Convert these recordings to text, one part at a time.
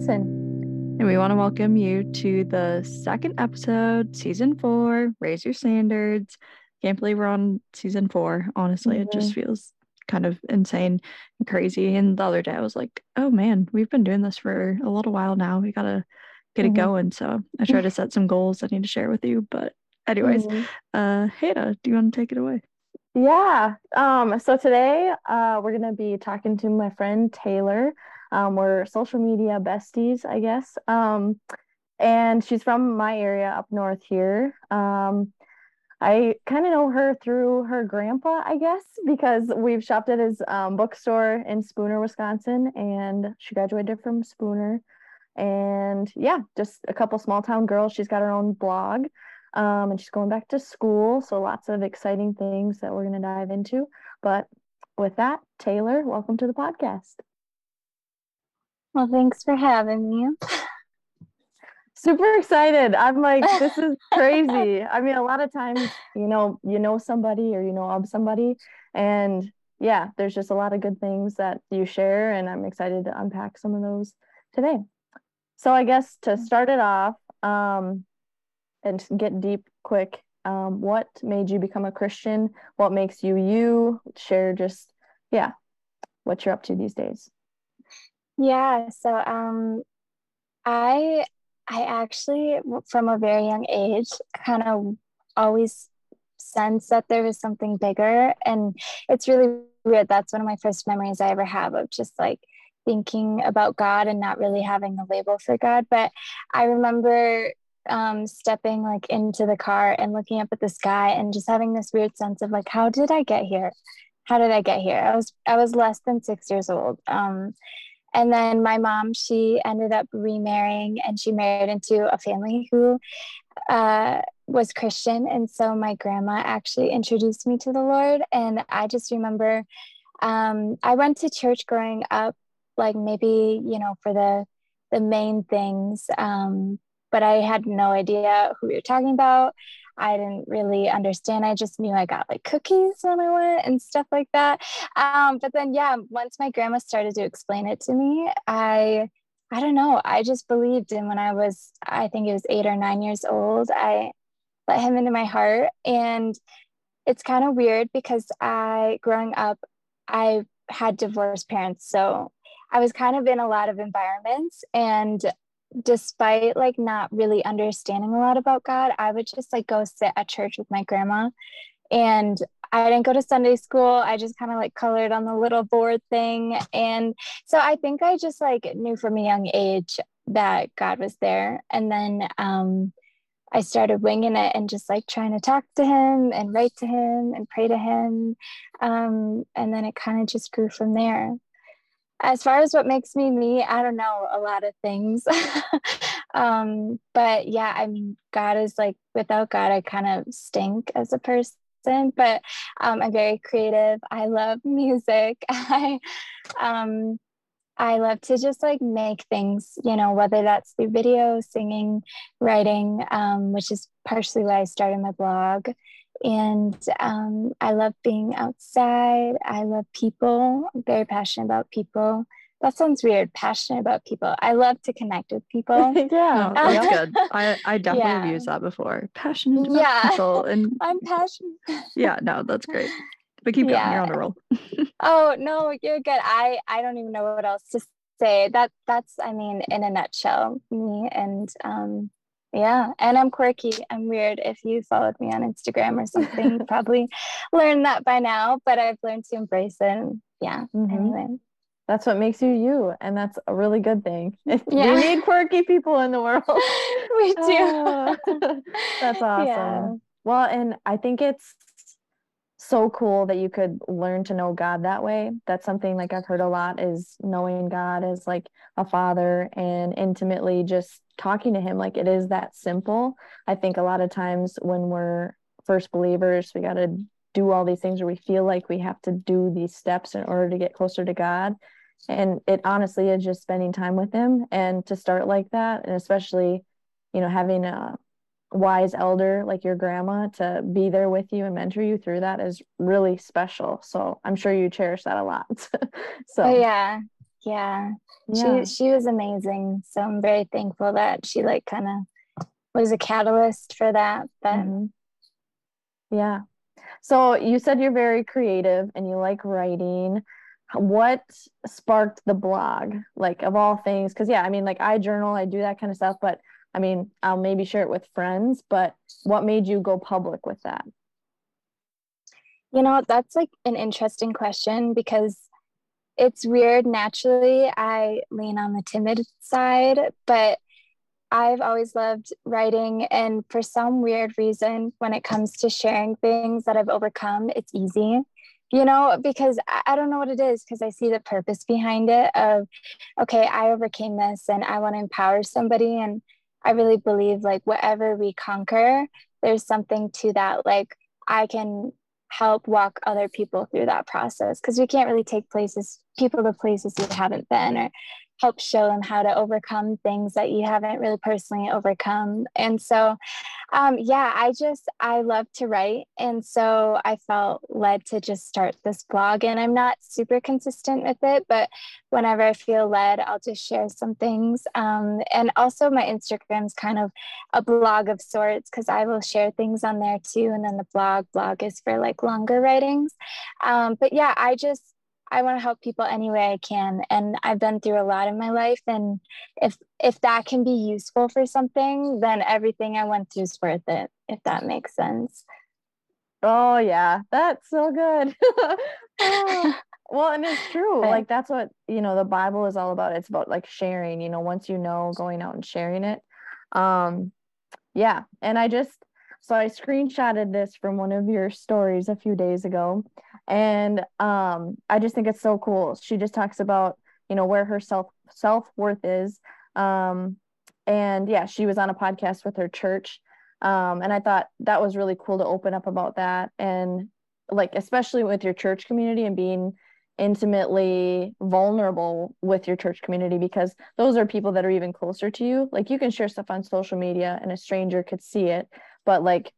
Modine. And this is Hannah Henson. And we want to welcome you to the second episode, season four, Raise Your Standards. Can't believe we're on season four. Honestly, mm-hmm. it just feels kind of insane and crazy. And the other day I was like, oh man, we've been doing this for a little while now. We got to get mm-hmm. it going. So I try to set some goals I need to share with you. But, anyways, mm-hmm. uh, Hannah, do you want to take it away? Yeah. Um, so today uh, we're going to be talking to my friend Taylor. Um, we're social media besties, I guess. Um, and she's from my area up north here. Um, I kind of know her through her grandpa, I guess, because we've shopped at his um, bookstore in Spooner, Wisconsin, and she graduated from Spooner. And yeah, just a couple small town girls. She's got her own blog um, and she's going back to school. So lots of exciting things that we're going to dive into. But with that, Taylor, welcome to the podcast. Well, thanks for having me. Super excited. I'm like, this is crazy. I mean, a lot of times, you know, you know somebody or you know of somebody, and yeah, there's just a lot of good things that you share, and I'm excited to unpack some of those today. So I guess to start it off, um, and get deep quick um, what made you become a christian what makes you you share just yeah what you're up to these days yeah so um i i actually from a very young age kind of always sense that there was something bigger and it's really weird that's one of my first memories i ever have of just like thinking about god and not really having a label for god but i remember um, stepping like into the car and looking up at the sky and just having this weird sense of like, how did I get here? How did I get here? I was I was less than six years old. Um, and then my mom, she ended up remarrying and she married into a family who uh, was Christian. And so my grandma actually introduced me to the Lord. And I just remember um, I went to church growing up, like maybe, you know, for the the main things. Um, but I had no idea who you're talking about. I didn't really understand. I just knew I got like cookies when I went and stuff like that. Um, but then, yeah, once my grandma started to explain it to me, I, I don't know. I just believed. And when I was, I think it was eight or nine years old, I let him into my heart. And it's kind of weird because I, growing up, I had divorced parents. So I was kind of in a lot of environments and despite like not really understanding a lot about God, I would just like go sit at church with my grandma. And I didn't go to Sunday school. I just kind of like colored on the little board thing. And so I think I just like knew from a young age that God was there. And then um, I started winging it and just like trying to talk to him and write to him and pray to him. Um, and then it kind of just grew from there as far as what makes me me, I don't know a lot of things. um, but yeah, I mean, God is like, without God, I kind of stink as a person. But um, I'm very creative. I love music. I um, I love to just like make things, you know, whether that's through video, singing, writing, um, which is partially why I started my blog and um, I love being outside. I love people. I'm very passionate about people. That sounds weird. Passionate about people. I love to connect with people. yeah, that's good. I, I definitely yeah. have used that before. Passionate about yeah. people. And I'm passionate. yeah, no, that's great. But keep yeah. going. You're on a roll. oh no, you're good. I I don't even know what else to say. That that's I mean, in a nutshell, me and um yeah, and I'm quirky. I'm weird. If you followed me on Instagram or something, you probably learned that by now, but I've learned to embrace it. yeah, mm-hmm. anyway. That's what makes you you, and that's a really good thing. Yeah. We need quirky people in the world. we do. Ah, that's awesome. Yeah. Well, and I think it's so cool that you could learn to know God that way. That's something like I've heard a lot is knowing God as like a father and intimately just talking to him like it is that simple. I think a lot of times when we're first believers, we got to do all these things or we feel like we have to do these steps in order to get closer to God. And it honestly is just spending time with him and to start like that and especially you know having a wise elder like your grandma to be there with you and mentor you through that is really special. So I'm sure you cherish that a lot. so oh, yeah. yeah. yeah. She she was amazing. So I'm very thankful that she like kind of was a catalyst for that. But mm-hmm. yeah. So you said you're very creative and you like writing. What sparked the blog? Like of all things, because yeah, I mean, like I journal, I do that kind of stuff, but I mean, I'll maybe share it with friends, but what made you go public with that? You know, that's like an interesting question because it's weird. Naturally, I lean on the timid side, but I've always loved writing. And for some weird reason, when it comes to sharing things that I've overcome, it's easy, you know, because I don't know what it is, because I see the purpose behind it of, okay, I overcame this and I want to empower somebody. And I really believe like whatever we conquer, there's something to that. Like I can help walk other people through that process because we can't really take places people to places we haven't been or help show them how to overcome things that you haven't really personally overcome. And so, um, yeah, I just, I love to write. And so I felt led to just start this blog. And I'm not super consistent with it, but whenever I feel led, I'll just share some things. Um, and also, my Instagram's kind of a blog of sorts because I will share things on there too. And then the blog, blog is for like longer writings. Um, but yeah, I just, I want to help people any way I can. And I've been through a lot in my life. And if if that can be useful for something, then everything I went through is worth it, if that makes sense. Oh yeah, that's so good. oh. well, and it's true. Like that's what, you know, the Bible is all about. It's about like sharing, you know, once you know, going out and sharing it. Um, yeah. And I just so I screenshotted this from one of your stories a few days ago and um i just think it's so cool. She just talks about you know where her self self-worth is. Um and yeah she was on a podcast with her church. Um and i thought that was really cool to open up about that. And like especially with your church community and being intimately vulnerable with your church community because those are people that are even closer to you. Like you can share stuff on social media and a stranger could see it. But like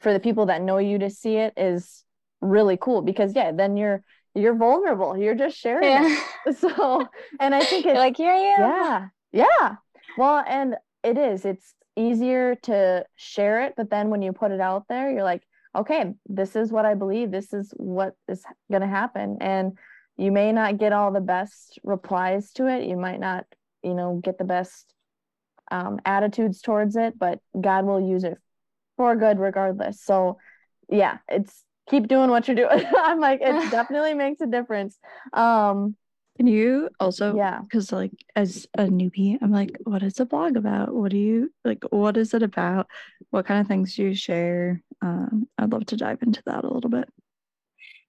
for the people that know you to see it is really cool because yeah then you're you're vulnerable you're just sharing yeah. so and i think it's like here i am. Yeah yeah. Well and it is it's easier to share it but then when you put it out there you're like okay this is what i believe this is what is going to happen. And you may not get all the best replies to it you might not you know get the best um, attitudes towards it but god will use it for good regardless. So yeah it's keep doing what you're doing. I'm like, it definitely makes a difference. Um, can you also, yeah, because like as a newbie, I'm like, what is a blog about? What do you like? What is it about? What kind of things do you share? Um, I'd love to dive into that a little bit.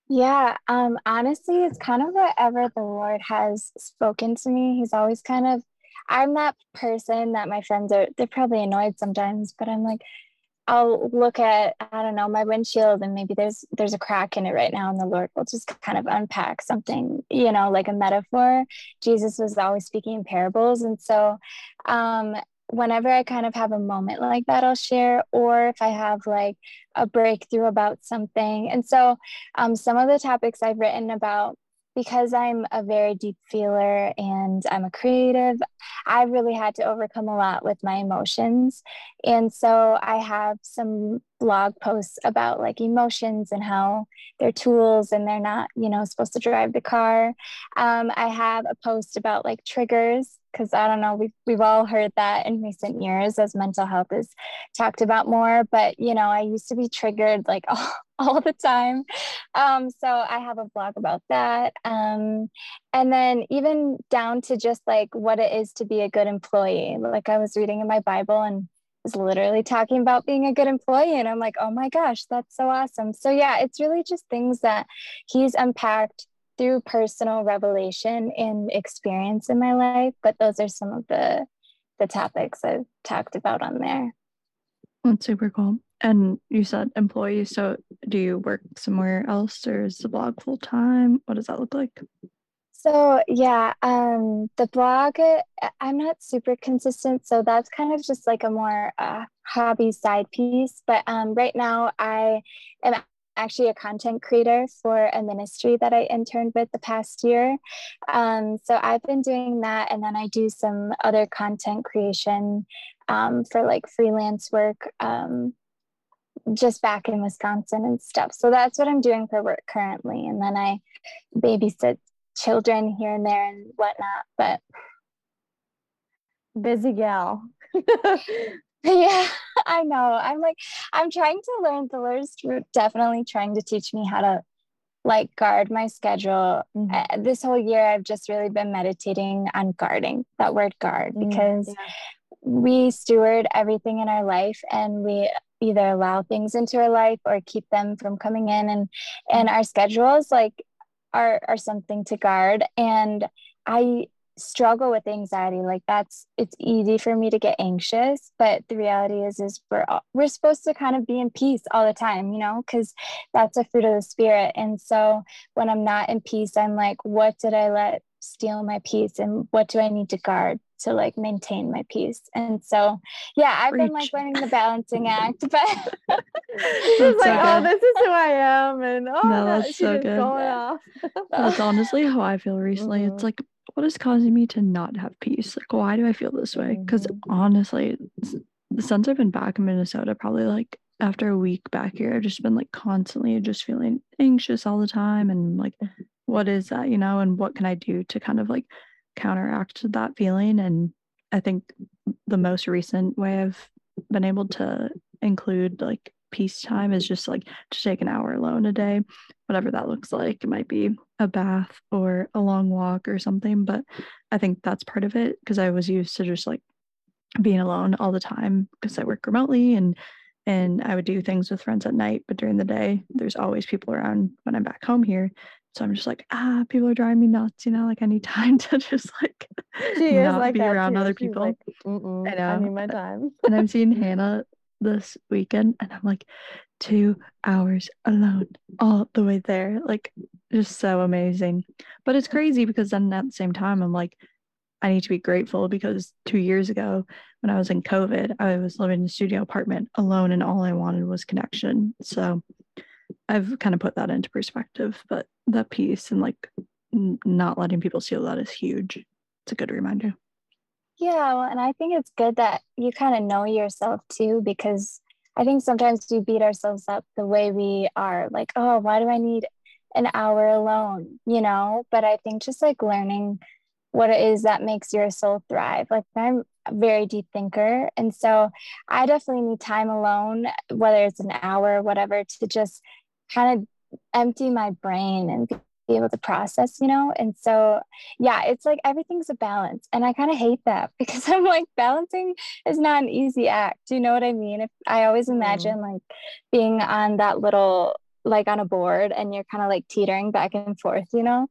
Yeah, um, honestly, it's kind of whatever the Lord has spoken to me. He's always kind of, I'm that person that my friends are, they're probably annoyed sometimes, but I'm like, I'll look at I don't know my windshield and maybe there's there's a crack in it right now and the Lord will just kind of unpack something you know like a metaphor. Jesus was always speaking in parables and so um, whenever I kind of have a moment like that I'll share or if I have like a breakthrough about something and so um, some of the topics I've written about because I'm a very deep feeler and I'm a creative, I really had to overcome a lot with my emotions. And so I have some blog posts about like emotions and how they're tools and they're not, you know, supposed to drive the car. Um, I have a post about like triggers because I don't know, we've, we've all heard that in recent years as mental health is talked about more. But, you know, I used to be triggered like all, all the time. Um, so I have a blog about that. Um, and then even down to just like what it is to be a good employee. Like I was reading in my Bible and literally talking about being a good employee. And I'm like, oh my gosh, that's so awesome. So yeah, it's really just things that he's unpacked through personal revelation and experience in my life but those are some of the the topics i've talked about on there that's super cool and you said employee so do you work somewhere else or is the blog full time what does that look like so yeah um the blog i'm not super consistent so that's kind of just like a more uh, hobby side piece but um right now i am actually a content creator for a ministry that I interned with the past year. Um, so I've been doing that, and then I do some other content creation um, for like freelance work um, just back in Wisconsin and stuff. So that's what I'm doing for work currently. And then I babysit children here and there and whatnot. But busy gal. yeah, I know. I'm like, I'm trying to learn. The Lord's definitely trying to teach me how to like guard my schedule. Mm-hmm. Uh, this whole year, I've just really been meditating on guarding that word guard mm, because yeah. we steward everything in our life and we either allow things into our life or keep them from coming in and and mm-hmm. our schedules like are are something to guard. And i struggle with anxiety. Like that's it's easy for me to get anxious but the reality is is we're we're supposed to kind of be in peace all the time you know because that's a fruit of the spirit. And so when i'm not in peace i'm like what did i let steal my peace and what do i need to guard to like maintain my peace. And so, yeah, I've Preach. been like learning the balancing act, but she's like, so oh, this is who I am. And oh, no, that's so good. that's honestly how I feel recently. Mm-hmm. It's like, what is causing me to not have peace? Like, why do I feel this way? Because mm-hmm. honestly, since I've been back in Minnesota, probably like after a week back here, I've just been like constantly just feeling anxious all the time. And like. What is that, you know? And what can I do to kind of like counteract that feeling. And I think the most recent way I've been able to include like peace time is just like to take an hour alone a day, whatever that looks like. It might be a bath or a long walk or something, but I think that's part of it because I was used to just like being alone all the time because I work remotely and and I would do things with friends at night, but during the day there's always people around when I'm back home here. So I'm just like, ah, people are driving me nuts, you know, like I need time to just like she not like be around too. other She's people. Like, I know. I need my time. and I'm seeing Hannah this weekend and I'm like, two hours alone all the way there. Like just so amazing. But it's crazy because then at the same time I'm like, I need to be grateful because two years ago when I was in COVID, I was living in a studio apartment alone and all I wanted was connection. So I've kind of put that into perspective, but that piece and like not letting people see that is huge. It's a good reminder. Yeah, well, and I think it's good that you kind of know yourself too, because I think sometimes we beat ourselves up the way we are, like, oh, why do I need an hour alone? You know, but I think just like learning what it is that makes your soul thrive. Like I'm a very deep thinker. And so I definitely need time alone, whether it's an hour or whatever, to just kind of empty my brain and be able to process, you know? And so, yeah, it's like everything's a balance. And I kind of hate that because I'm like, balancing is not an easy act. Do you know what I mean? If I always mm-hmm. imagine mm. like being on that little, like on a board and you're kind of like teetering back and forth, you know?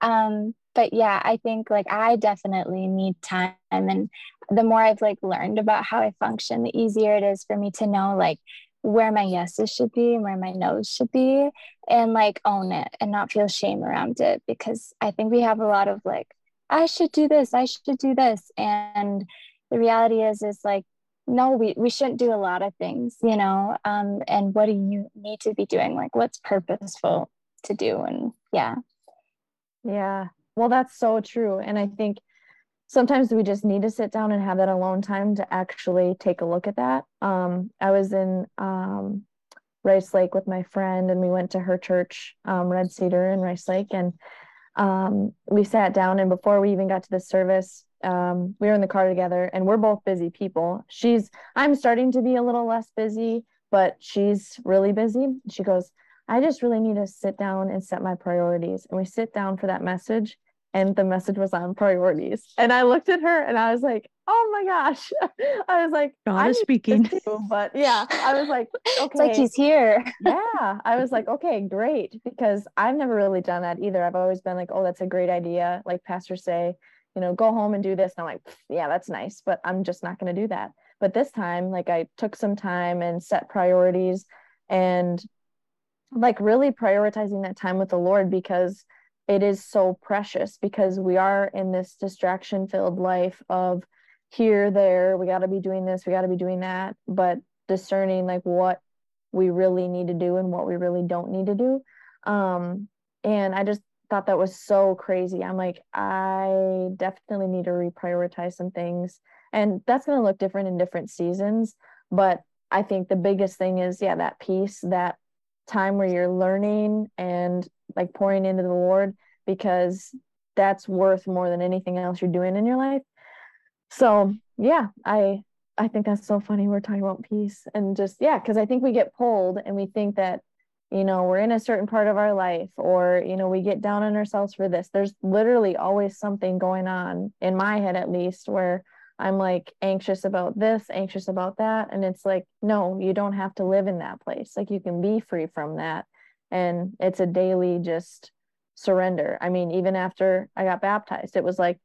Um, but yeah, I think like I definitely need time. And the more I've like learned about how I function, the easier it is for me to know like where my yeses should be and where my no's should be and like own it and not feel shame around it because I think we have a lot of like I should do this, I should do this and the reality is is like no we, we shouldn't do a lot of things you know um and what do you need to be doing? Like what's purposeful to do? And yeah. Yeah. Well that's so true. And i think sometimes we just need to sit down and have that alone time to actually take a look at that. Um, I was in um, Rice Lake with my friend, and we went to her church, um, Red Cedar in Rice Lake, and um, we sat down. And before we even got to the service, um, we were in the car together, and we're both busy people. She's, I'm starting to be a little less busy, but she's really busy. She goes, I just really need to sit down and set my priorities. And we sit down for that message and the message was on priorities. And I looked at her and I was like, oh my gosh. I was like, God is speaking. Too, but yeah, I was like, okay. It's like he's here. yeah. I was like, okay, great. Because I've never really done that either. I've always been like, oh, that's a great idea. Like pastors say, you know, go home and do this. And I'm like, yeah, that's nice, but I'm just not going to do that. But this time, like I took some time and set priorities and like really prioritizing that time with the Lord because it is so precious because we are in this distraction filled life of here there we got to be doing this we got to be doing that but discerning like what we really need to do and what we really don't need to do. Um, and I just thought that was so crazy. I'm like, I definitely need to reprioritize some things. And that's going to look different in different seasons. But I think the biggest thing is, yeah, that peace, that time where you're learning and like pouring into the Lord, because that's worth more than anything else you're doing in your life. So, yeah, I I think that's so funny. We're talking about peace and just, yeah, because I think we get pulled and we think that, you know, we're in a certain part of our life or, you know, we get down on ourselves for this. There's literally always something going on in my head, at least, where I'm like anxious about this, anxious about that. And it's like, no, you don't have to live in that place. Like you can be free from that. And it's a daily just surrender. I mean, even after I got baptized, it was like,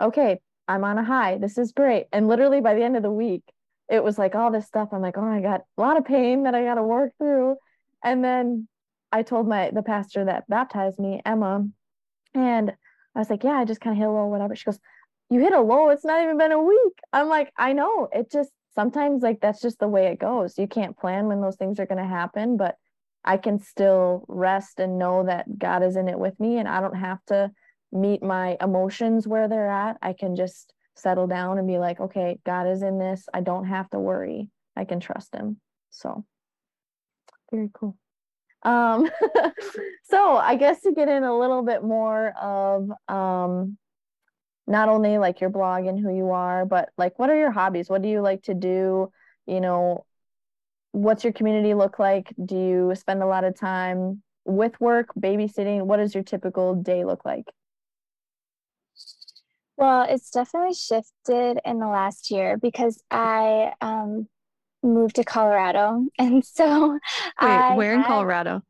okay, I'm on a high. This is great. And literally by the end of the week, it was like all this stuff. I'm like, oh, I got a lot of pain that I got to work through. And then I told my the pastor that baptized me, Emma, and I was like, yeah, I just kind of hit a low, whatever. She goes, you hit a low. It's not even been a week. I'm like, I know. It just sometimes like that's just the way it goes. You can't plan when those things are going to happen, but I can still rest and know that God is in it with me, and I don't have to meet my emotions where they're at, I can just settle down and be like, okay, God is in this. I don't have to worry. I can trust him. So very cool. Um, so I guess to get in a little bit more of um, not only like your blog and who you are, but like what are your hobbies? What do you like to do? You know, what's your community look like? Do you spend a lot of time with work, babysitting? What does your typical day look like? Well, it's definitely shifted in the last year because I um, moved to Colorado. And so Wait, I where in Colorado?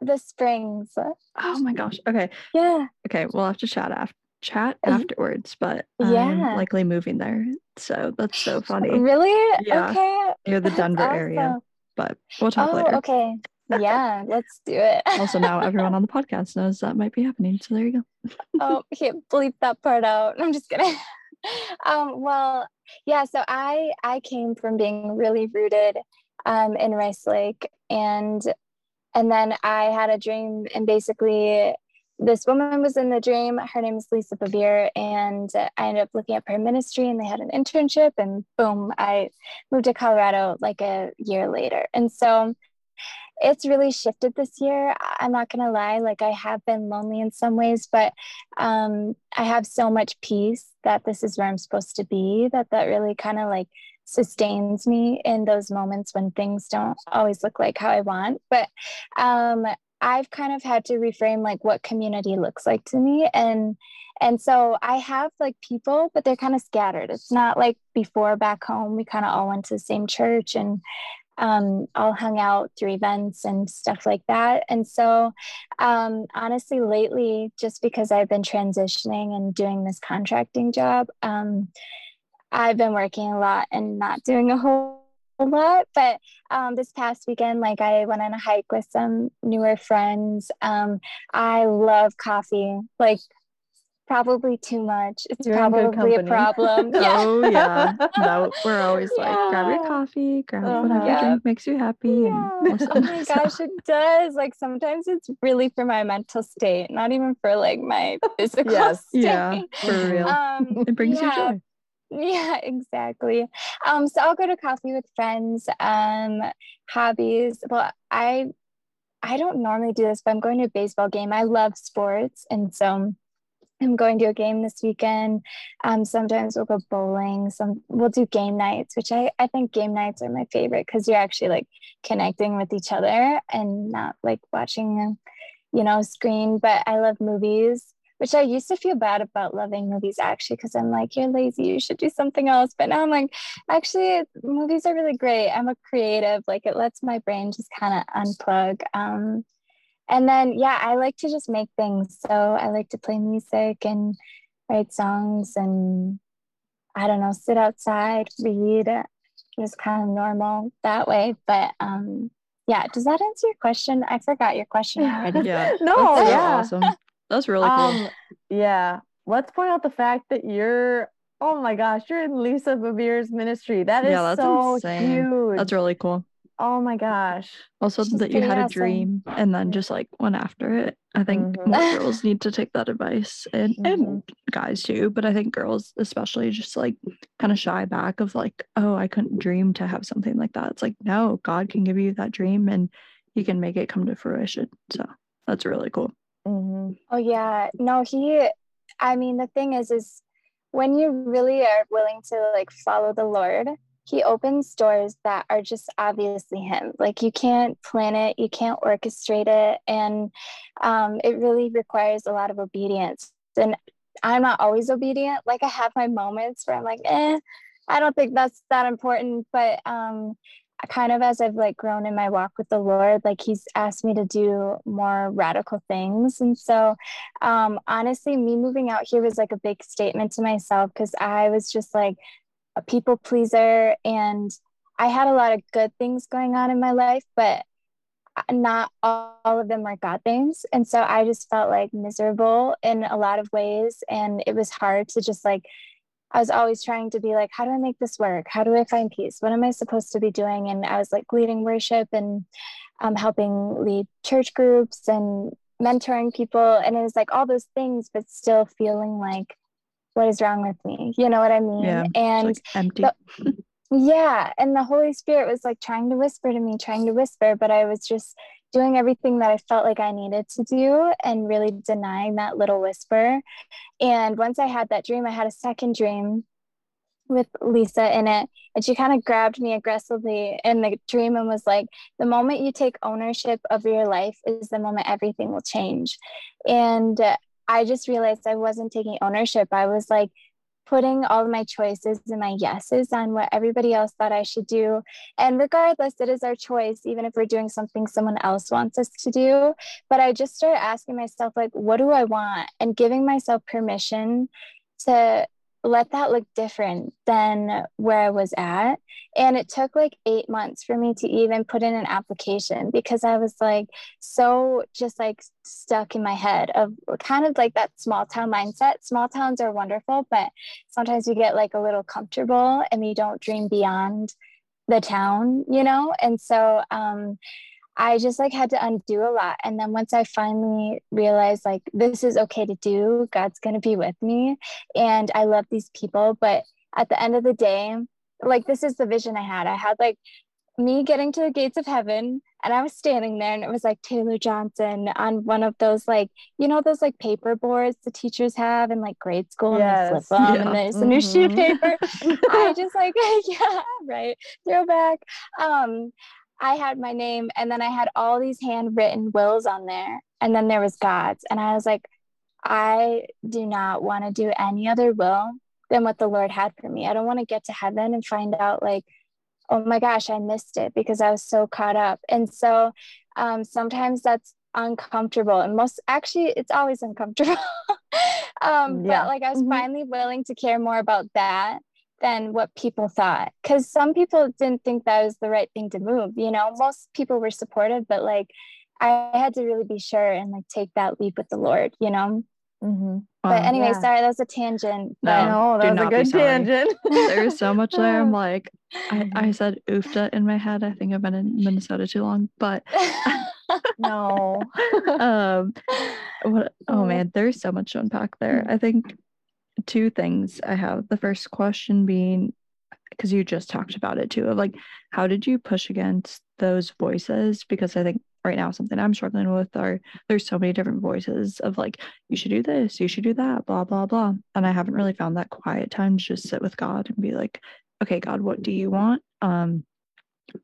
The Springs. Oh my gosh. Okay. Yeah. Okay, we'll have to chat after chat afterwards, but yeah. I'm likely moving there. So that's so funny. Really? Yeah. Okay. Near the Denver awesome. area. But we'll talk oh, later. Okay yeah, let's do it. also, now everyone on the podcast knows that might be happening. So there you go. oh, can't bleep that part out. I'm just kidding. um, well, yeah. So I I came from being really rooted um, in Rice Lake, and and then I had a dream, and basically this woman was in the dream. Her name is Lisa Bevere, and I ended up looking up her ministry, and they had an internship, and boom, I moved to Colorado like a year later. And so it's really shifted this year. I'm not going to lie, like I have been lonely in some ways, but um, I have so much peace that this is where I'm supposed to be, that that really kind of like sustains me in those moments when things don't always look like how I want. But um, I've kind of had to reframe like what community looks like to me and and so I have like people, but they're kind of scattered. It's not like before back home, we kind of all went to the same church and um, all hung out through events and stuff like that. And so, um, honestly, lately, just because I've been transitioning and doing this contracting job, um, I've been working a lot and not doing a whole lot. But um, this past weekend, like I went on a hike with some newer friends. Um, I love coffee. Like probably too much. It's You're probably a problem. yeah. Oh yeah. No, we're always yeah. like, grab your coffee, grab uh, whatever yeah. drink makes you happy. Yeah. oh my gosh, it does. Like sometimes it's really for my mental state, not even for like my physical yes. state. Yeah, for real. Um, it brings you joy. Yeah, exactly. Um, so I'll go to coffee with friends. Um, hobbies. Well, I I don't normally do this, but I'm going to a baseball game. I love sports, and so I'm going to a game this weekend. Um, sometimes we'll go bowling. Some we'll do game nights, which I, I think game nights are my favorite because you're actually like connecting with each other and not like watching you know, screen. But I love movies, which I used to feel bad about loving movies actually because I'm like, you're lazy, you should do something else. But now I'm like, actually, movies are really great. I'm a creative, like it lets my brain just kind of unplug. Um, and then yeah i like to just make things. So i like to play music and write songs and i don't know sit outside read. Just kind of normal that way but um yeah does that answer your question? I forgot your question already. Yeah. No. That's yeah. awesome that's really cool um, yeah let's point out the fact that you're oh my gosh you're in lisa Bevere's ministry that is yeah, that's so insane. huge that's really cool Oh my gosh. Also She's that you had a dream and then just like went after it. I think Mhm. more girls need to take that advice and and guys too, but I think girls especially just like kind of shy back of like, oh, I couldn't dream to have something like that. It's like, no, God can give you that dream and he can make it come to fruition. So that's really cool. Mhm. Oh yeah. No, he I mean the thing is is when you really are willing to like follow the Lord, he opens doors that are just obviously him. Like you can't plan it, you can't orchestrate it and um it really requires a lot of obedience. And I'm not always obedient. Like I have my moments where I'm like, "Eh, I don't think that's that important." But um kind of as I've like grown in my walk with the Lord, like he's asked me to do more radical things. And so um honestly, me moving out here was like a big statement to myself because I was just like a people pleaser and I had a lot of good things going on in my life, but not all of them were God things. And so I just felt like miserable in a lot of ways. And it was hard to just like I was always trying to be like, how do I make this work? How do I find peace? What am I supposed to be doing? And I was like leading worship and um, helping lead church groups and mentoring people. And it was like all those things, but still feeling like, what is wrong with me? You know what I mean? Yeah. And like empty. the- yeah. And the Holy Spirit was like trying to whisper to me, trying to whisper, but I was just doing everything that I felt like I needed to do and really denying that little whisper. And once I had that dream, I had a second dream with Lisa in it. And she kind of grabbed me aggressively in the dream and was like, the moment you take ownership of your life is the moment everything will change. And I just realized I wasn't taking ownership. I was like, putting all of my choices and my yeses on what everybody else thought I should do. And regardless, it is our choice, even if we're doing something someone else wants us to do. But I just started asking myself, like, what do I want? And giving myself permission to let that look different than where I was at. And it took like eight months for me to even put in an application because I was like so just like stuck in my head of kind of like that small town mindset. Small towns are wonderful, but sometimes we get like a little comfortable and we don't dream beyond the town, you know? And so, um, I just like had to undo a lot. And then once I finally realized like this is okay to do, God's going to be with me. And I love these people. But at the end of the day, like this is the vision I had. I had like me getting to the gates of heaven and I was standing there and it was like Taylor Johnson on one of those like, you know, those like paper boards the teachers have in like grade school Yes. and they flip them Yeah. and there's a new sheet of paper. I just like, yeah, right. Throwback. Um, I had my name and then I had all these handwritten wills on there. And then there was God's. And I was like, I do not want to do any other will than what the Lord had for me. I don't want to get to heaven and find out like, oh my gosh, I missed it because I was so caught up. And so um, sometimes that's uncomfortable. And most actually, it's always uncomfortable. um, Yeah. But like I was Mhm. finally willing to care more about that than what people thought. Because some people didn't think that was the right thing to move. You know, most people were supportive, but like I had to really be sure and like take that leap with the Lord, you know? Mhm. But Um, anyway, yeah. sorry, that was a tangent. No. But no, that was a good tangent. there's so much there. I'm like, I, I Mhm. said oofta in my head. I think I've been in Minnesota too long, but no. um what oh Oh. man there's so much to unpack there i think two things i have. The first question being because you just talked about it too of like how did you push against those voices? Because i think right now something i'm struggling with are there's so many different voices of like you should do this you should do that blah blah blah. And i haven't really found that quiet time to just sit with god and be like okay god what do you want? Um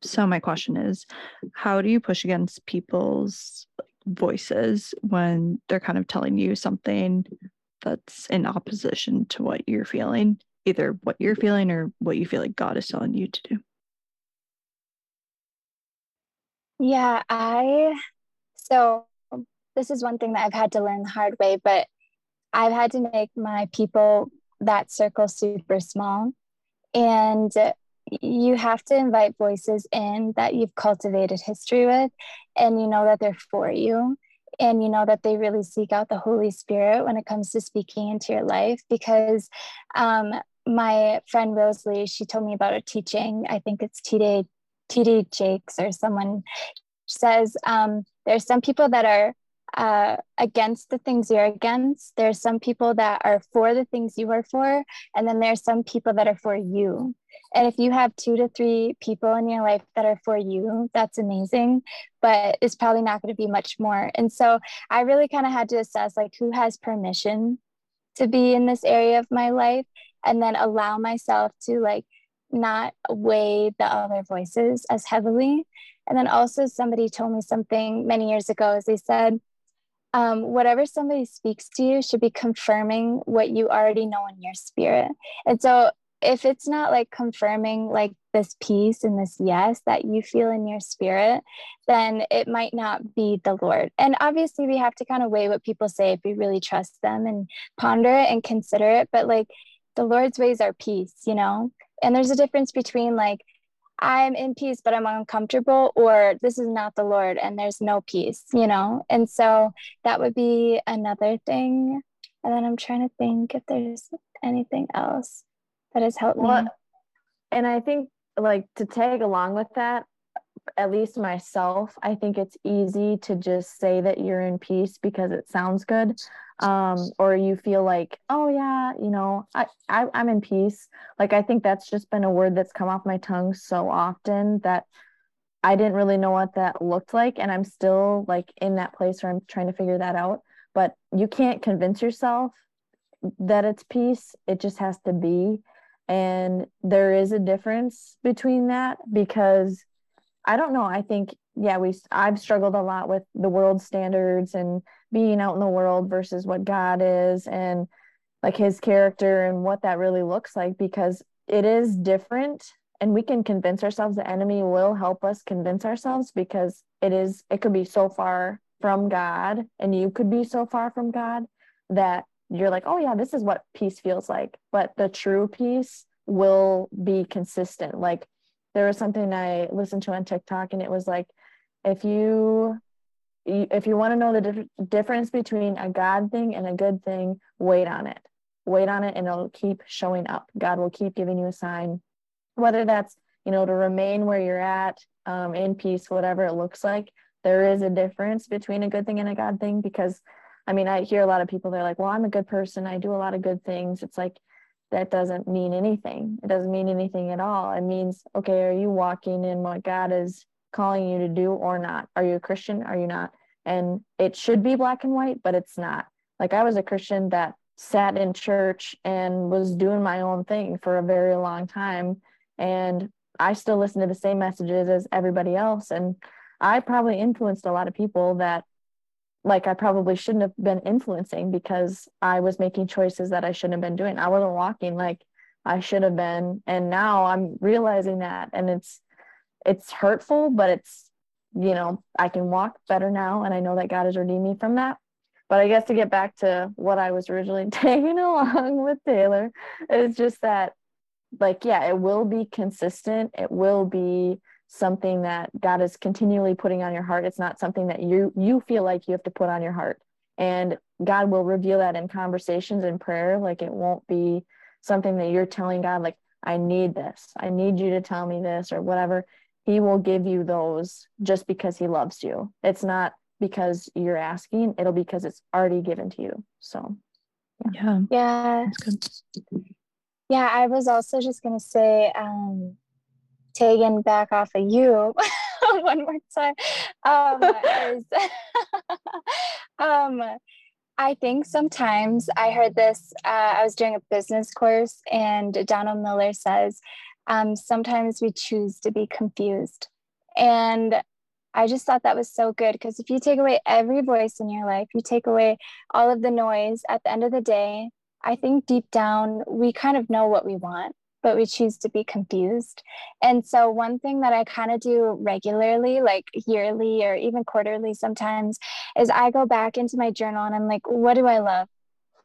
so my question is how do you push against people's voices when they're kind of telling you something that's in opposition to what you're feeling either what you're feeling or what you feel like god is telling you to do. Yeah, I so this is one thing that I've had to learn the hard way, but I've had to make my people that circle super small. And you have to invite voices in that you've cultivated history with, and you know that they're for you, and you know that they really seek out the Holy Spirit when it comes to speaking into your life. Because um, my friend Rosalie, she told me about a teaching, I think it's T Day TD Jakes or someone says um, there's some people that are uh, against the things you're against. There's some people that are for the things you are for, and then there's some people that are for you. And if you have two to three people in your life that are for you, that's amazing, but it's probably not going to be much more. And so I really kind of had to assess like who has permission to be in this area of my life and then allow myself to like not weigh the other voices as heavily. And then also somebody told me something many years ago as they said, um, whatever somebody speaks to you should be confirming what you already know in your spirit. And so if it's not like confirming like this peace and this yes that you feel in your spirit, then it might not be the Lord. And obviously, we have to kind of weigh what people say if we really trust them and ponder it and consider it. But like the Lord's ways are peace, you know? And there's a difference between like I'm in peace, but I'm uncomfortable, or this is not the Lord and there's no peace, you know? And so that would be another thing. And then I'm trying to think if there's anything else that has helped well, me. And I think, like, to tag along with that, at least myself, I think it's easy to just say that you're in peace because it sounds good. Um, or you feel like, oh yeah, you know, I, I I'm in peace. Like I think that's just been a word that's come off my tongue so often that I didn't really know what that looked like. And I'm still like in that place where I'm trying to figure that out. But you can't convince yourself that it's peace. It just has to be. And there is a difference between that because I don't know. I think yeah, we I've struggled a lot with the world standards and being out in the world versus what God is and like his character and what that really looks like because it is different and we can convince ourselves the enemy will help us convince ourselves because it is it could be so far from God and you could be so far from God that you're like, "Oh yeah, this is what peace feels like." But the true peace will be consistent. Like there was something I listened to on TikTok, and it was like, if you if you want to know the dif- difference between a God thing and a good thing, wait on it. Wait on it, and it'll keep showing up. God will keep giving you a sign, whether that's you know to remain where you're at um, in peace, whatever it looks like. There is a difference between a good thing and a God thing because, I mean, I hear a lot of people. They're like, "Well, I'm a good person. I do a lot of good things." It's like that doesn't mean anything. It doesn't mean anything at all. It means, okay, are you walking in what God is calling you to do or not? Are you a Christian? Are you not? And it should be black and white, but it's not. Like I was a Christian that sat in church and was doing my own thing for a very long time. And I still listen to the same messages as everybody else. And I probably influenced a lot of people that like I probably shouldn't have been influencing because I was making choices that I shouldn't have been doing. I wasn't walking like I should have been. And now I'm realizing that and it's it's hurtful, but it's you know, I can walk better now and I know that God has redeemed me from that. But I guess to get back to what I was originally taking along with Taylor, it's just that like yeah, it will be consistent. It will be something that God is continually putting on your heart. It's not something that you you feel like you have to put on your heart. And God will reveal that in conversations and prayer. Like it won't be something that you're telling God, like, I need this. I need you to tell me this or whatever. He will give you those just because he loves you. It's not because you're asking, it'll be because it's already given to you. So yeah. Yeah. Yeah. Yeah, I was also just gonna say, um, taken back off of you one more time um, is, um, I think sometimes I heard this. Uh, I was doing a business course, and Donald Miller says um, sometimes we choose to be confused. And I just thought that was so good because if you take away every voice in your life, you take away all of the noise at the end of the day, I think deep down we kind of know what we want but we choose to be confused. And so, one thing that I kind of do regularly, like yearly or even quarterly sometimes, is I go back into my journal and I'm like, what do I love?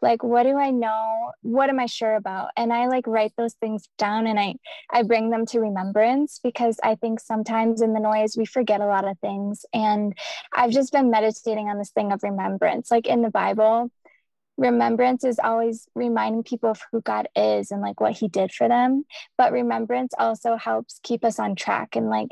Like, what do I know? What am I sure about? And I like write those things down and I, I bring them to remembrance because I think sometimes in the noise we forget a lot of things. And I've just been meditating on this thing of remembrance. Like in the Bible, remembrance is always reminding people of who God is and like what he did for them. But remembrance also helps keep us on track and like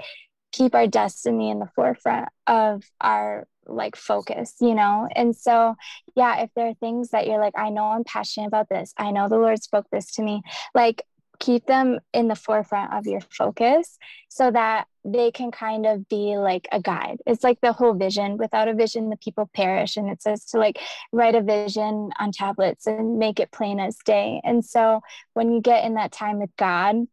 keep our destiny in the forefront of our like focus, you know? And so, yeah, if there are things that you're like, I know I'm passionate about this, I know the Lord spoke this to me, like keep them in the forefront of your focus so that they can kind of be like a guide. It's like the whole vision. Without a vision, the people perish. And it says to like write a vision on tablets and make it plain as day. And so when you get in that time with God,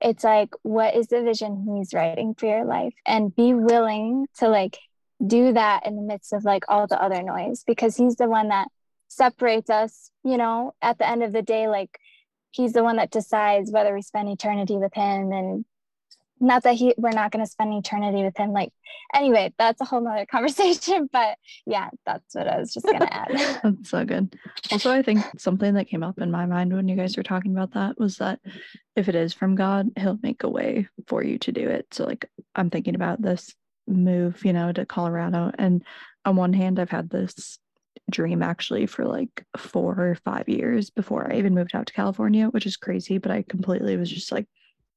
it's like, what is the vision he's writing for your life? And be willing to like do that in the midst of like all the other noise because he's the one that separates us, you know, at the end of the day, like he's the one that decides whether we spend eternity with him. And not that he we're not going to spend eternity with him. Like anyway that's a whole nother conversation but yeah that's what i was just going to add. That's so good. Also i think something that came up in my mind when you guys were talking about that was that if it is from god he'll make a way for you to do it. So like i'm thinking about this move you know to colorado. And on one hand i've had this dream actually for like four or five years before I even moved out to California, which is crazy, but I completely was just like,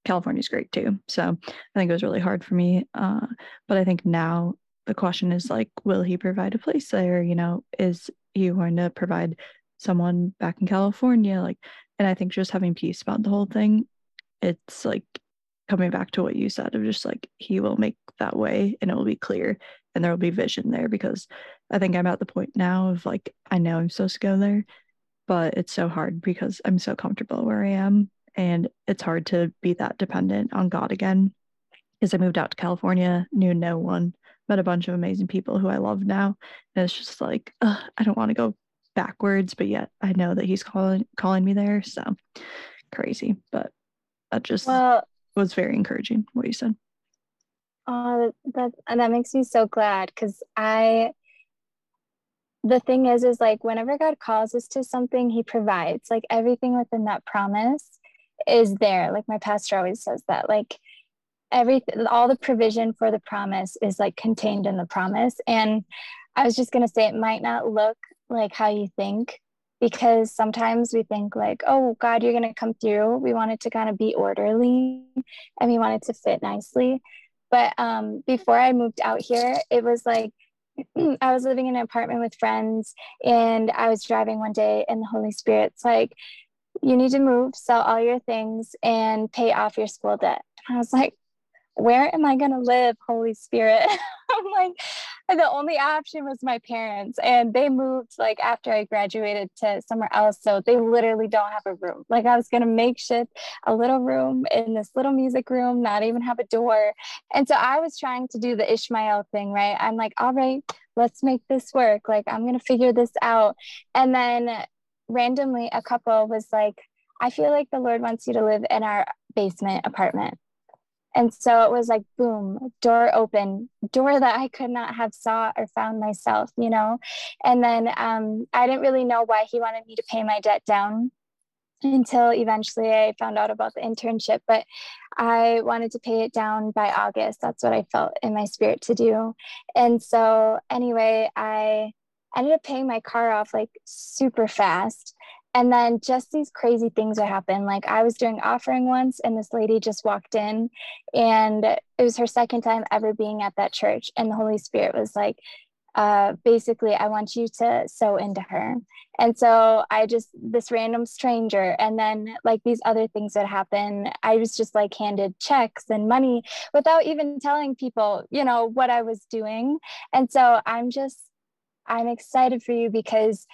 California's great too. So I think it was really hard for me. Uh, but I think now the question is like, will he provide a place there? You know, is he going to provide someone back in California? Like, and I think just having peace about the whole thing, it's like coming back to what you said of just like, he will make that way and it will be clear and there will be vision there because I think I'm at the point now of like, I know I'm supposed to go there, but it's so hard because I'm so comfortable where I am and it's hard to be that dependent on God again. Because I moved out to California, knew no one, met a bunch of amazing people who I love now, and it's just like ugh, I don't want to go backwards, but yet I know that He's calling calling me there. So crazy, but that just well, was very encouraging. What you said. Oh, that that makes me so glad because I the thing is is like whenever god calls us to something he provides like everything within that promise is there. Like my pastor always says that like everything all the provision for the promise is like contained in the promise and i was just going to say it might not look like how you think because sometimes we think like oh god you're going to come through. We want it to kind of be orderly and we want it to fit nicely but um, before i moved out here it was like I was living in an apartment with friends and I was driving one day and the Holy Spirit's like, you need to move, sell all your things, and pay off your school debt. And I was like, where am I going to live, Holy Spirit? I'm like, the only option was my parents, and they moved like after I graduated to somewhere else. So they literally don't have a room. Like, I was going to makeshift a little room in this little music room, not even have a door. And so I was trying to do the Ishmael thing, right? I'm like, all right, let's make this work. Like, I'm going to figure this out. And then randomly, a couple was like, I feel like the Lord wants you to live in our basement apartment. And so it was like, boom, door open, door that I could not have saw or found myself, you know? And then um, I didn't really know why he wanted me to pay my debt down until eventually I found out about the internship. But I wanted to pay it down by August. That's what I felt in my spirit to do. And so, anyway, I ended up paying my car off like super fast and then just these crazy things would happen. Like i was doing offering once and this lady just walked in and it was her second time ever being at that church and the holy spirit was like uh, basically i want you to sow into her. And so i just this random stranger and then like these other things that happen. I was just like handed checks and money without even telling people you know what i was doing. And so i'm just i'm excited for you because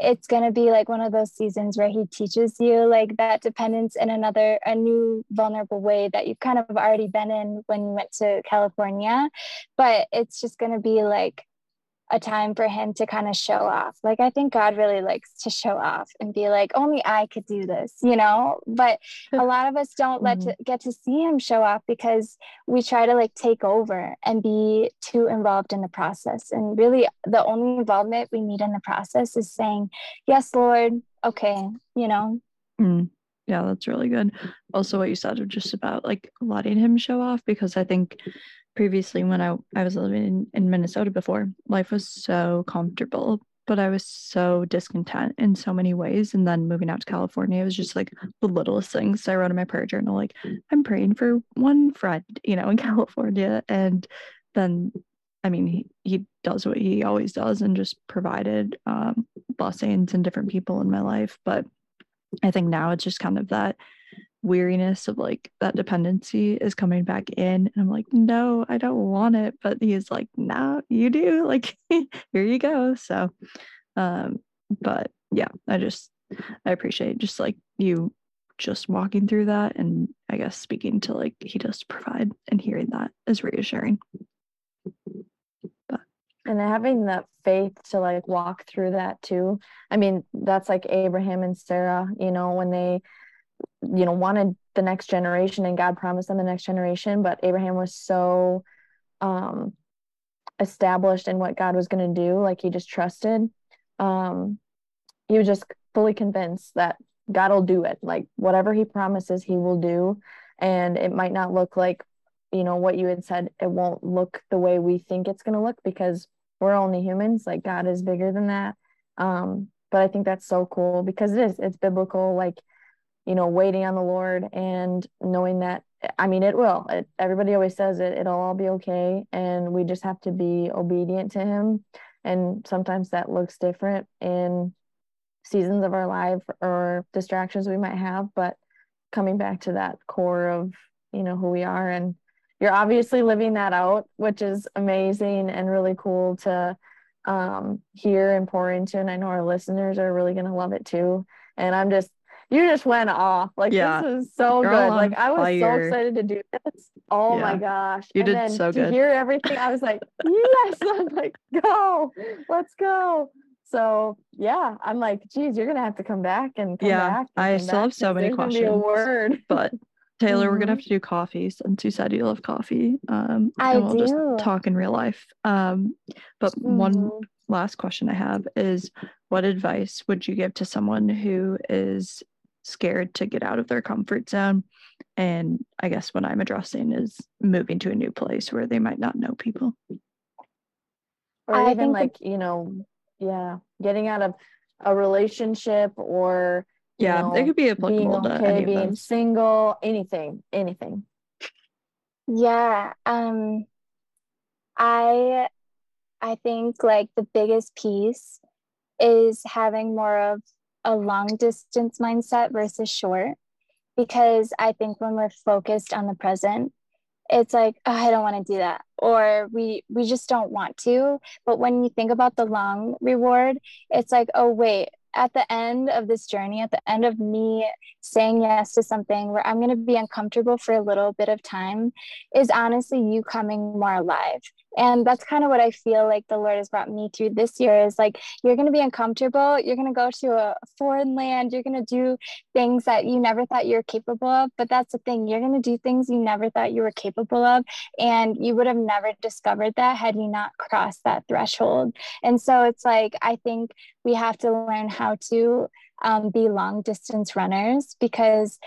it's going to be like one of those seasons where he teaches you like that dependence in another a new vulnerable way that you've kind of already been in when you went to california. But it's just going to be like a time for him to kind of show off. Like I think God really likes to show off and be like, only I could do this, you know? But a lot of us don't let mm-hmm. to get to see him show off because we try to like take over and be too involved in the process. And really the only involvement we need in the process is saying, Yes, Lord, okay, you know. Mm. Yeah, that's really good. Also, what you said just about like letting him show off, because I think previously when I, I was living in, in Minnesota before, life was so comfortable but I was so discontent in so many ways. And then moving out to California, it was just like the littlest things. So I wrote in my prayer journal, like, I'm praying for one friend, you know, in California. And then, I mean, he, he does what he always does and just provided um, blessings and different people in my life. But I think now it's just kind of that weariness of like that dependency is coming back in and i'm like no i don't want it but he's like no you do like here you go. So um but yeah i just i appreciate just like you just walking through that and i guess speaking to like he does provide and hearing that is reassuring. But and having that faith to like walk through that too i mean that's like abraham and sarah you know when they you know wanted the next generation and god promised them the next generation but abraham was so um established in what god was going to do like he just trusted um he was just fully convinced that god will do it. Like whatever he promises he will do. And it might not look like you know what you had said it won't look the way we think it's going to look because we're only humans like god is bigger than that. Um but i think that's so cool because it is it's biblical like you know, waiting on the Lord and knowing that, I mean, it will. It, everybody always says it, it'll all be okay. And we just have to be obedient to Him. And sometimes that looks different in seasons of our life or distractions we might have. But coming back to that core of, you know, who we are. And you're obviously living that out, which is amazing and really cool to um, hear and pour into. And I know our listeners are really going to love it too. And I'm just you just went off. Like yeah. this is so Girl good. Like I was fire. so excited to do this. Oh yeah. my gosh. You and did then so to hear everything, I was like, yes. I'm like, go, let's go. So yeah, I'm like, geez, you're gonna have to come back and come yeah, back. I still have so many questions. a word. But Taylor, mm-hmm. we're gonna have mm-hmm. to do coffee since you said you love coffee. Um I and we'll do. just talk in real life. Um but mm-hmm. one last question I have is what advice would you give to someone who is scared to get out of their comfort zone. And I guess what I'm addressing is moving to a new place where they might not know people. Or I even like, you know, yeah, getting out of a relationship or yeah, know, it could be applicable being okay, to being single, anything, anything. Yeah. Um I I think like the biggest piece is having more of a long distance mindset versus short because I think when we're focused on the present, it's like oh, I don't want to do that or we we just don't want to but when you think about the long reward it's like oh wait at the end of this journey, at the end of me saying yes to something where I'm going to be uncomfortable for a little bit of time, is honestly you coming more alive. And that's kind of what I feel like the Lord has brought me through this year is like, you're going to be uncomfortable. You're going to go to a foreign land. You're going to do things that you never thought you were capable of. But that's the thing, you're going to do things you never thought you were capable of. And you would have never discovered that had you not crossed that threshold. And so it's like, I think we have to learn how to um, be long distance runners because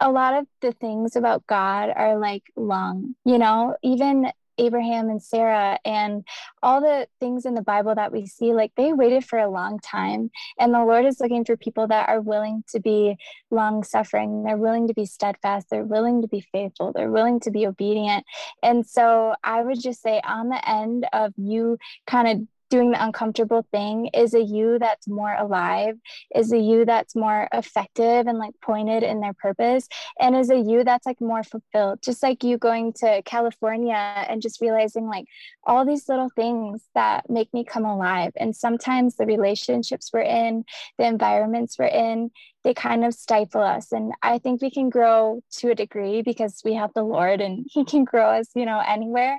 a lot of the things about God are like long, you know, even Abraham and Sarah and all the things in the Bible that we see, like they waited for a long time. And the Lord is looking for people that are willing to be long suffering. They're willing to be steadfast. They're willing to be faithful. They're willing to be obedient. And so I would just say, on the end of you kind of doing the uncomfortable thing is a you that's more alive, is a you that's more effective and like pointed in their purpose, and is a you that's like more fulfilled. Just like you going to California and just realizing like all these little things that make me come alive. And sometimes the relationships we're in, the environments we're in, they kind of stifle us. And I think we can grow to a degree because we have the Lord and He can grow us, you know, anywhere.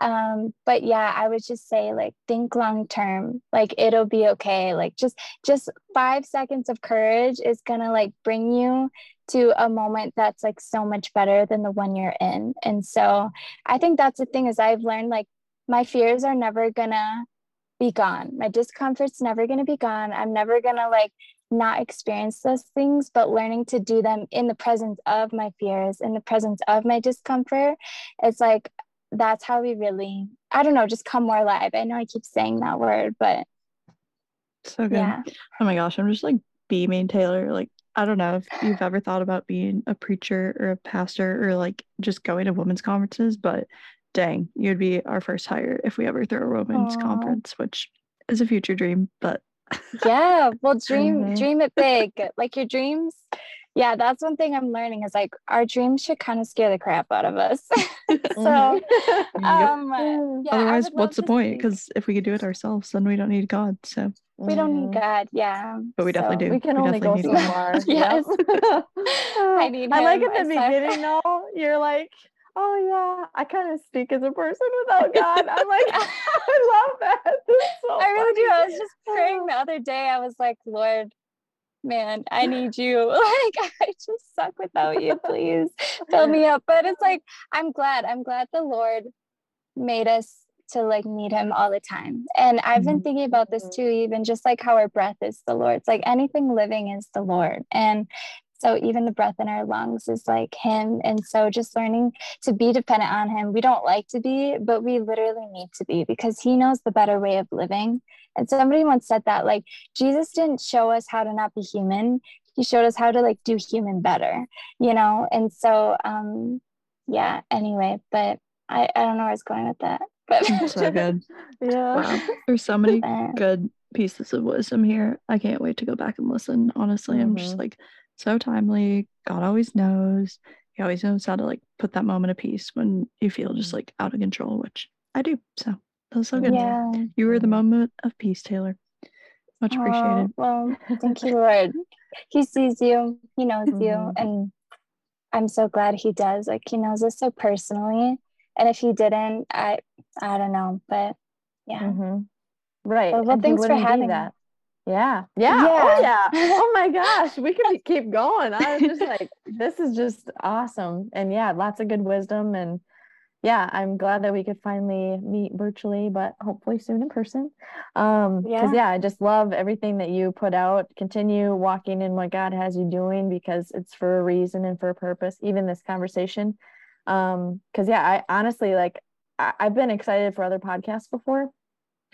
Um, but yeah, I would just say like think long term, like it'll be okay. Like just just five seconds of courage is gonna like bring you to a moment that's like so much better than the one you're in. And so I think that's the thing is I've learned like my fears are never gonna be gone. My discomfort's never gonna be gone. I'm never gonna like not experience those things, but learning to do them in the presence of my fears, in the presence of my discomfort. It's like that's how we really, I don't know, just come more alive. I know I keep saying that word, but So good. Yeah. Oh my gosh, I'm just like beaming Taylor. Like, I don't know if you've ever thought about being a preacher or a pastor or like just going to women's conferences, but dang, you'd be our first hire if we ever throw a women's Aww. conference, which is a future dream, but yeah, well dream mm-hmm. dream it big. Like your dreams yeah, that's one thing I'm learning is like our dreams should kind of scare the crap out of us. so, mm-hmm. um, yeah, otherwise, what's the point? Because if we could do it ourselves, then we don't need God. So we don't need mm-hmm. God. Yeah, but we definitely do. We can we only go so far. yes, I need. I like at the beginning though. You're like, oh yeah, I kind of speak as a person without God. I'm like, I love that. So I really funny. do. I was just praying the other day. I was like, Lord, man, I need you. Like, I just suck without you. Please fill me up. But it's like, I'm glad. I'm glad the Lord made us to like need him all the time. And I've been mm-hmm. thinking about this too, even just like how our breath is the Lord's. Like anything living is the Lord. And so even the breath in our lungs is like him. And so just learning to be dependent on him. We don't like to be, but we literally need to be because he knows the better way of living. And somebody once said that like Jesus didn't show us how to not be human. He showed us how to like do human better, you know? And so um yeah, anyway, but I, I don't know where I was going with that. But so good. yeah. Wow. There's so many good pieces of wisdom here. I can't wait to go back and listen. Honestly, mm-hmm. I'm just mm-hmm. like so timely. God always knows. He always knows how to like put that moment of peace when you feel just mm-hmm. like out of control, which I do. So that was so good. Yeah. You were the moment of peace, Taylor. Much appreciated. well, thank you, Lord. He sees you, he knows mm-hmm. you, and I'm so glad he does. Like he knows us so personally. And if he didn't, I I don't know. But yeah. Mm-hmm. Right. Well, well thanks for having that. Yeah. Yeah. yeah. Oh yeah. Oh my gosh. We can keep going. I was just like, this is just awesome. And yeah, lots of good wisdom. And yeah, I'm glad that we could finally meet virtually, but hopefully soon in person. Um, because yeah. yeah, I just love everything that you put out. Continue walking in what God has you doing because it's for a reason and for a purpose, even this conversation. Um, because yeah, I honestly like I, I've been excited for other podcasts before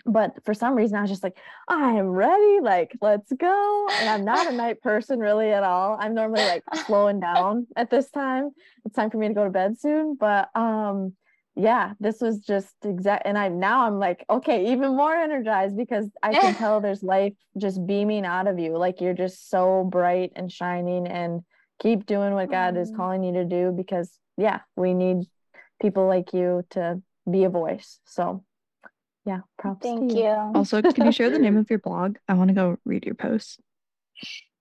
but for some reason i was just like i am ready like let's go and i'm not a night person really at all. I'm normally like slowing down at this time. It's time for me to go to bed soon but um yeah this was just exact and i now i'm like okay even more energized because i can tell there's life just beaming out of you like you're just so bright and shining and keep doing what god is calling you to do because yeah we need people like you to be a voice so yeah props thank you. you. also can you share the name of your blog i want to go read your post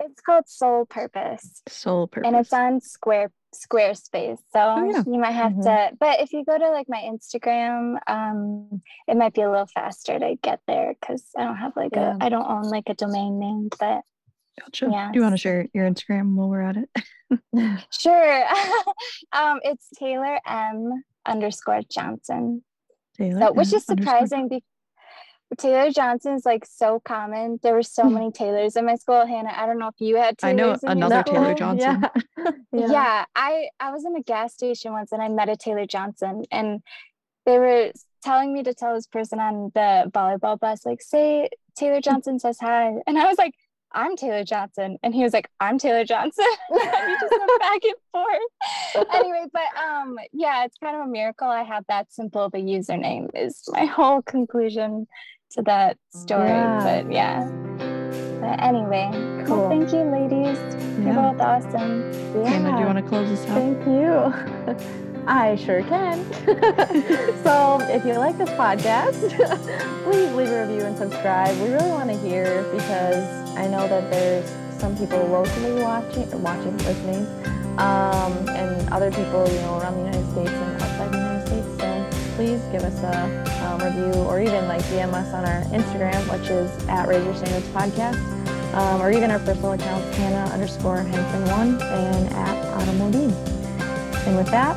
it's called soul purpose soul purpose and it's on square squarespace so oh, yeah. you might have mm-hmm. to but if you go to like my instagram um it might be a little faster to get there because i don't have like yeah. a i don't own like a domain name but Gotcha. Yeah. Do you want to share your Instagram while we're at it? sure. um, it's Taylor M underscore Johnson. Taylor, so, which is surprising because Taylor Johnson is like so common. There were so hmm. many Taylors in my school. Hannah, I don't know if you had Taylors I know another Taylor Johnson. Yeah. yeah. yeah. I I was in a gas station once and I met a Taylor Johnson and they were telling me to tell this person on the volleyball bus like say Taylor hmm. Johnson says hi and I was like I'm Taylor Johnson. And he was like, I'm Taylor Johnson. we just went back and forth. anyway, but um, yeah, it's kind of a miracle I have that simple of a username is my whole conclusion to that story. Yeah. But yeah. But anyway, cool. Well, thank you, ladies. Yeah. You're both awesome. Yeah. Do you want to close this out? Thank you. I sure can. so if you like this podcast, please leave a review and subscribe. We really want to hear because I know that there's some people locally watching watching, listening, um, and other people, you know, around the United States and outside the United States. So please give us a um, review or even like DM us on our Instagram, which is at Raise Your Standards Podcast, um, or even our personal accounts, Hannah underscore Hanson one and at Automobile. And with that,